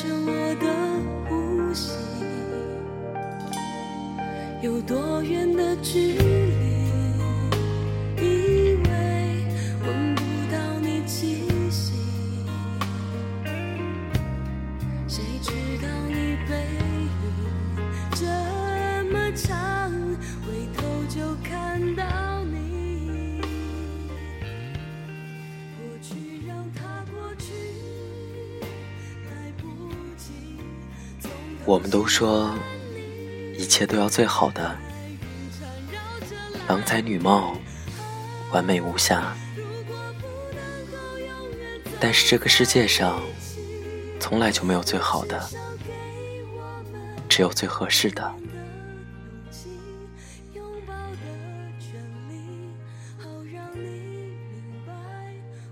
着我的呼吸。有多远的距离？我们都说一切都要最好的，郎才女貌，完美无瑕。但是这个世界上从来就没有最好的，只有最合适的。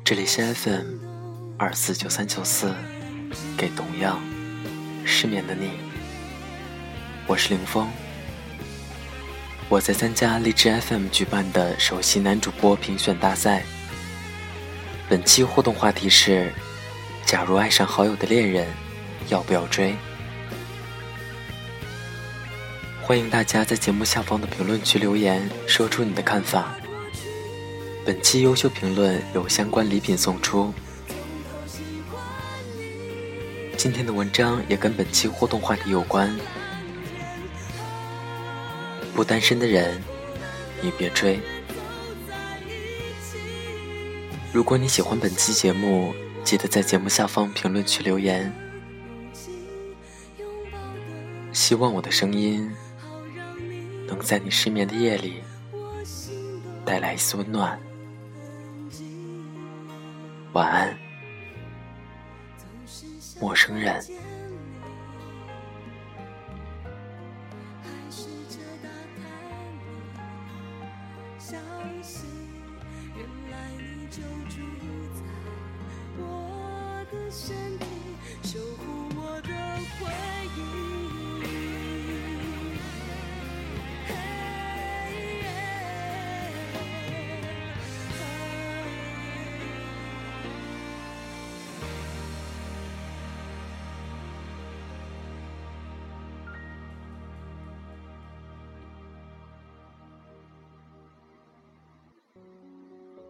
这里是 FM 二四九三九四，给同样失眠的你，我是林峰。我在参加荔枝 FM 举办的首席男主播评选大赛。本期互动话题是：假如爱上好友的恋人，要不要追？欢迎大家在节目下方的评论区留言，说出你的看法。本期优秀评论有相关礼品送出。今天的文章也跟本期互动话题有关。不单身的人，你别追。如果你喜欢本期节目，记得在节目下方评论区留言。希望我的声音能在你失眠的夜里带来一丝温暖。晚安，陌生人。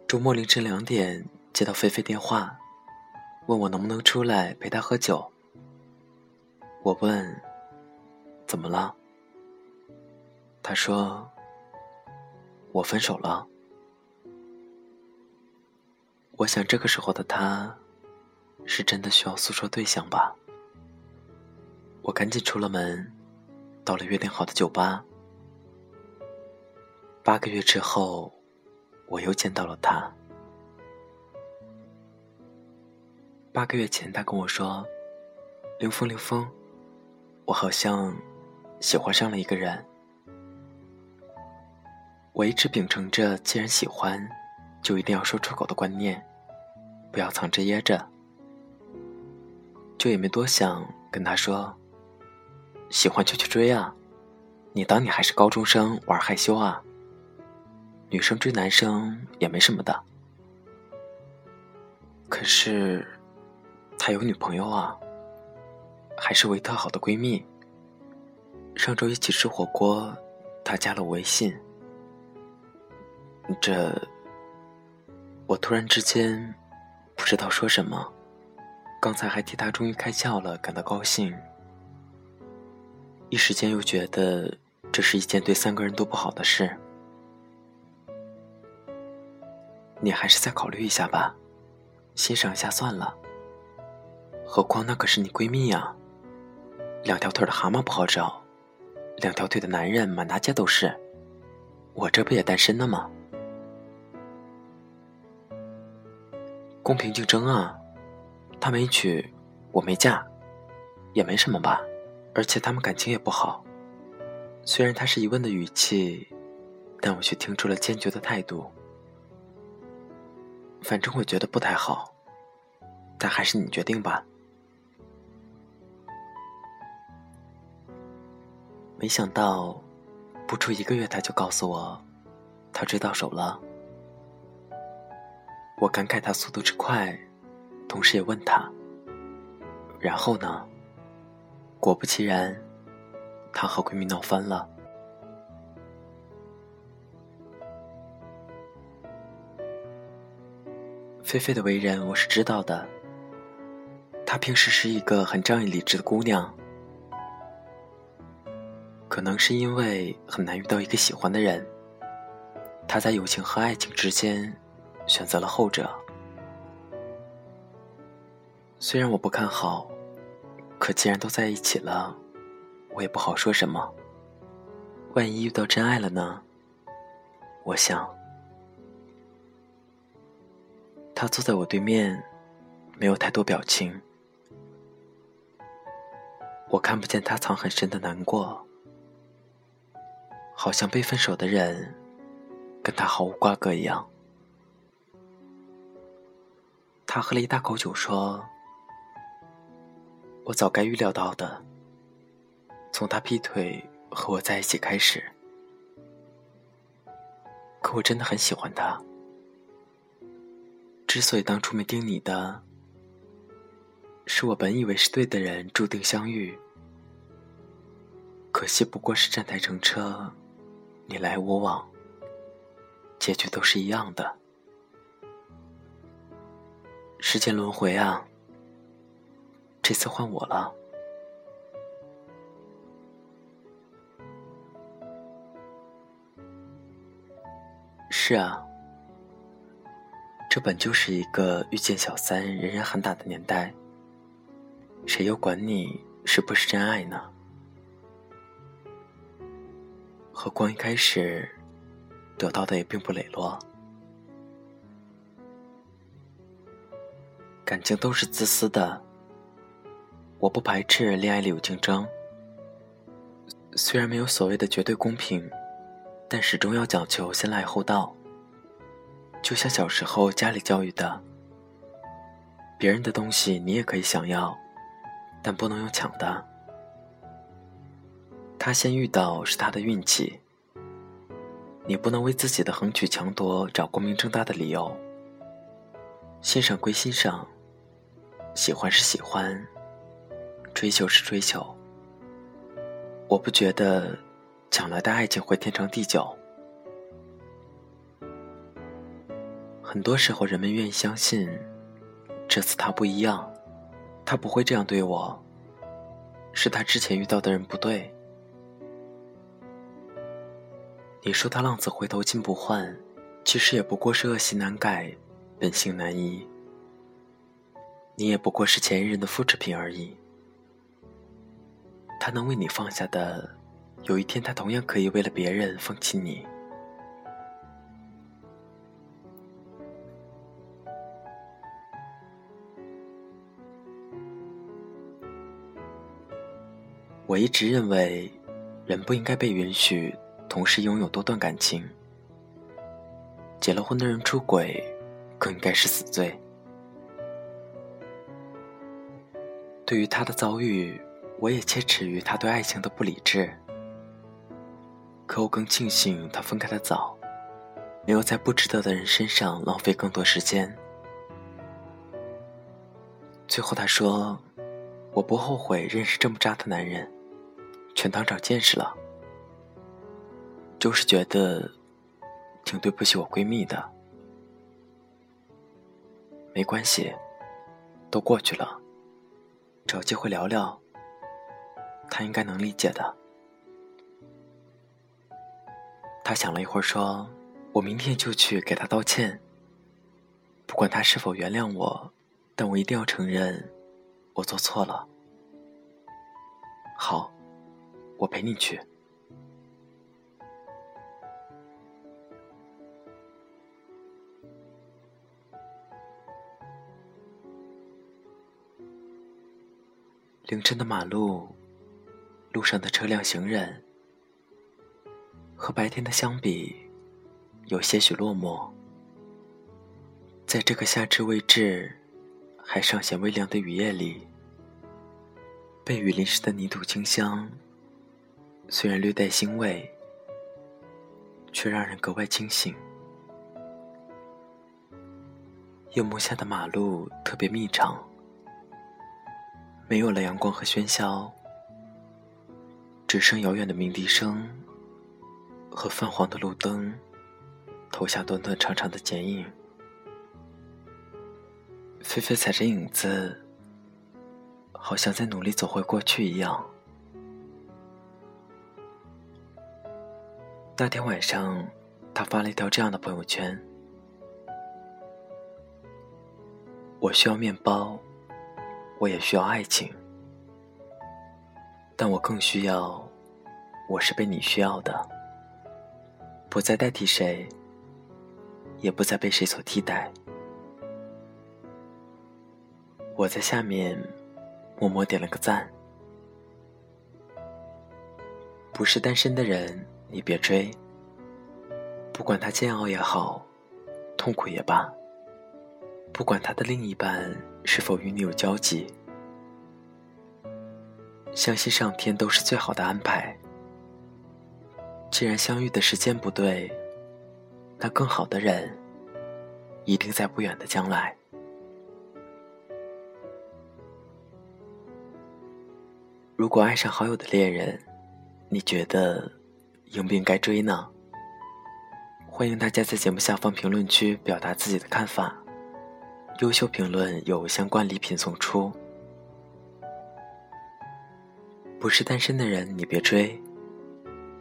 周末凌晨两点接到菲菲电话，问我能不能出来陪她喝酒。我问：“怎么了？”她说：“我分手了。”我想这个时候的她，是真的需要诉说对象吧。我赶紧出了门，到了约定好的酒吧。八个月之后。我又见到了他。八个月前，他跟我说：“林峰，林峰，我好像喜欢上了一个人。”我一直秉承着既然喜欢，就一定要说出口的观念，不要藏着掖着，就也没多想跟他说：“喜欢就去追啊，你当你还是高中生玩害羞啊？”女生追男生也没什么的，可是他有女朋友啊，还是维特好的闺蜜。上周一起吃火锅，他加了我微信。这，我突然之间不知道说什么，刚才还替他终于开窍了感到高兴，一时间又觉得这是一件对三个人都不好的事。你还是再考虑一下吧，欣赏一下算了。何况那可是你闺蜜呀，两条腿的蛤蟆不好找，两条腿的男人满大街都是。我这不也单身呢吗？公平竞争啊，他没娶，我没嫁，也没什么吧。而且他们感情也不好。虽然他是疑问的语气，但我却听出了坚决的态度。反正我觉得不太好但还是你决定吧。没想到不出一个月他就告诉我他追到手了。我感慨他速度之快同时也问他。然后呢？果不其然她和闺蜜闹翻了菲菲的为人我是知道的，她平时是一个很仗义理智的姑娘。可能是因为很难遇到一个喜欢的人，她在友情和爱情之间选择了后者。虽然我不看好。可既然都在一起了，我也不好说什么。万一遇到真爱了呢？我想，他坐在我对面，没有太多表情。我看不见他藏很深的难过，好像被分手的人跟他毫无瓜葛一样。他喝了一大口酒，说。我早该预料到的。从他劈腿和我在一起开始，可我真的很喜欢他。之所以当初没盯你的，是我本以为是对的人注定相遇，可惜不过是站台乘车，你来我往，结局都是一样的。时间轮回啊！这次换我了。是啊，这本就是一个遇见小三人人喊打的年代，谁又管你是不是真爱呢？何况一开始得到的也并不磊落，感情都是自私的。我不排斥恋爱里有竞争，虽然没有所谓的绝对公平，但始终要讲求先来后到。就像小时候家里教育的，别人的东西你也可以想要，但不能用抢的。他先遇到是他的运气，你不能为自己的横取强夺找光明正大的理由。欣赏归欣赏，喜欢是喜欢。追求是追求，我不觉得抢来的爱情会天长地久。很多时候，人们愿意相信，这次他不一样，他不会这样对我，是他之前遇到的人不对。你说他浪子回头金不换，其实也不过是恶习难改，本性难移。你也不过是前一任的复制品而已。他能为你放下的，有一天他同样可以为了别人放弃你。我一直认为，人不应该被允许同时拥有多段感情。结了婚的人出轨，更应该是死罪。对于他的遭遇。我也切齿于他对爱情的不理智，可我更庆幸他分开的早，没有在不值得的人身上浪费更多时间。最后他说：“我不后悔认识这么渣的男人，全当长见识了。”就是觉得挺对不起我闺蜜的。没关系，都过去了，找机会聊聊。他应该能理解的。他想了一会儿，说：“我明天就去给他道歉。不管他是否原谅我，但我一定要承认，我做错了。”好，我陪你去。凌晨的马路。路上的车辆、行人，和白天的相比，有些许落寞。在这个夏至未至，还尚显微凉的雨夜里，被雨淋湿的泥土清香，虽然略带欣慰，却让人格外清醒。夜幕下的马路特别密长，没有了阳光和喧嚣，只剩遥远的鸣笛声和泛黄的路灯投下短短长长的剪影。菲菲踩着影子，好像在努力走回过去一样。那天晚上，他发了一条这样的朋友圈：“我需要面包，我也需要爱情，但我更需要，我是被你需要的，不再代替谁，也不再被谁所替代。”我在下面默默点了个赞。不是单身的人，你别追。不管他煎熬也好，痛苦也罢，不管他的另一半是否与你有交集，相信上天都是最好的安排。既然相遇的时间不对，那更好的人一定在不远的将来。如果爱上好友的恋人，你觉得应不应该追呢？欢迎大家在节目下方评论区表达自己的看法，优秀评论有相关礼品送出。不是单身的人，你别追，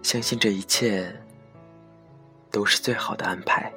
相信这一切都是最好的安排。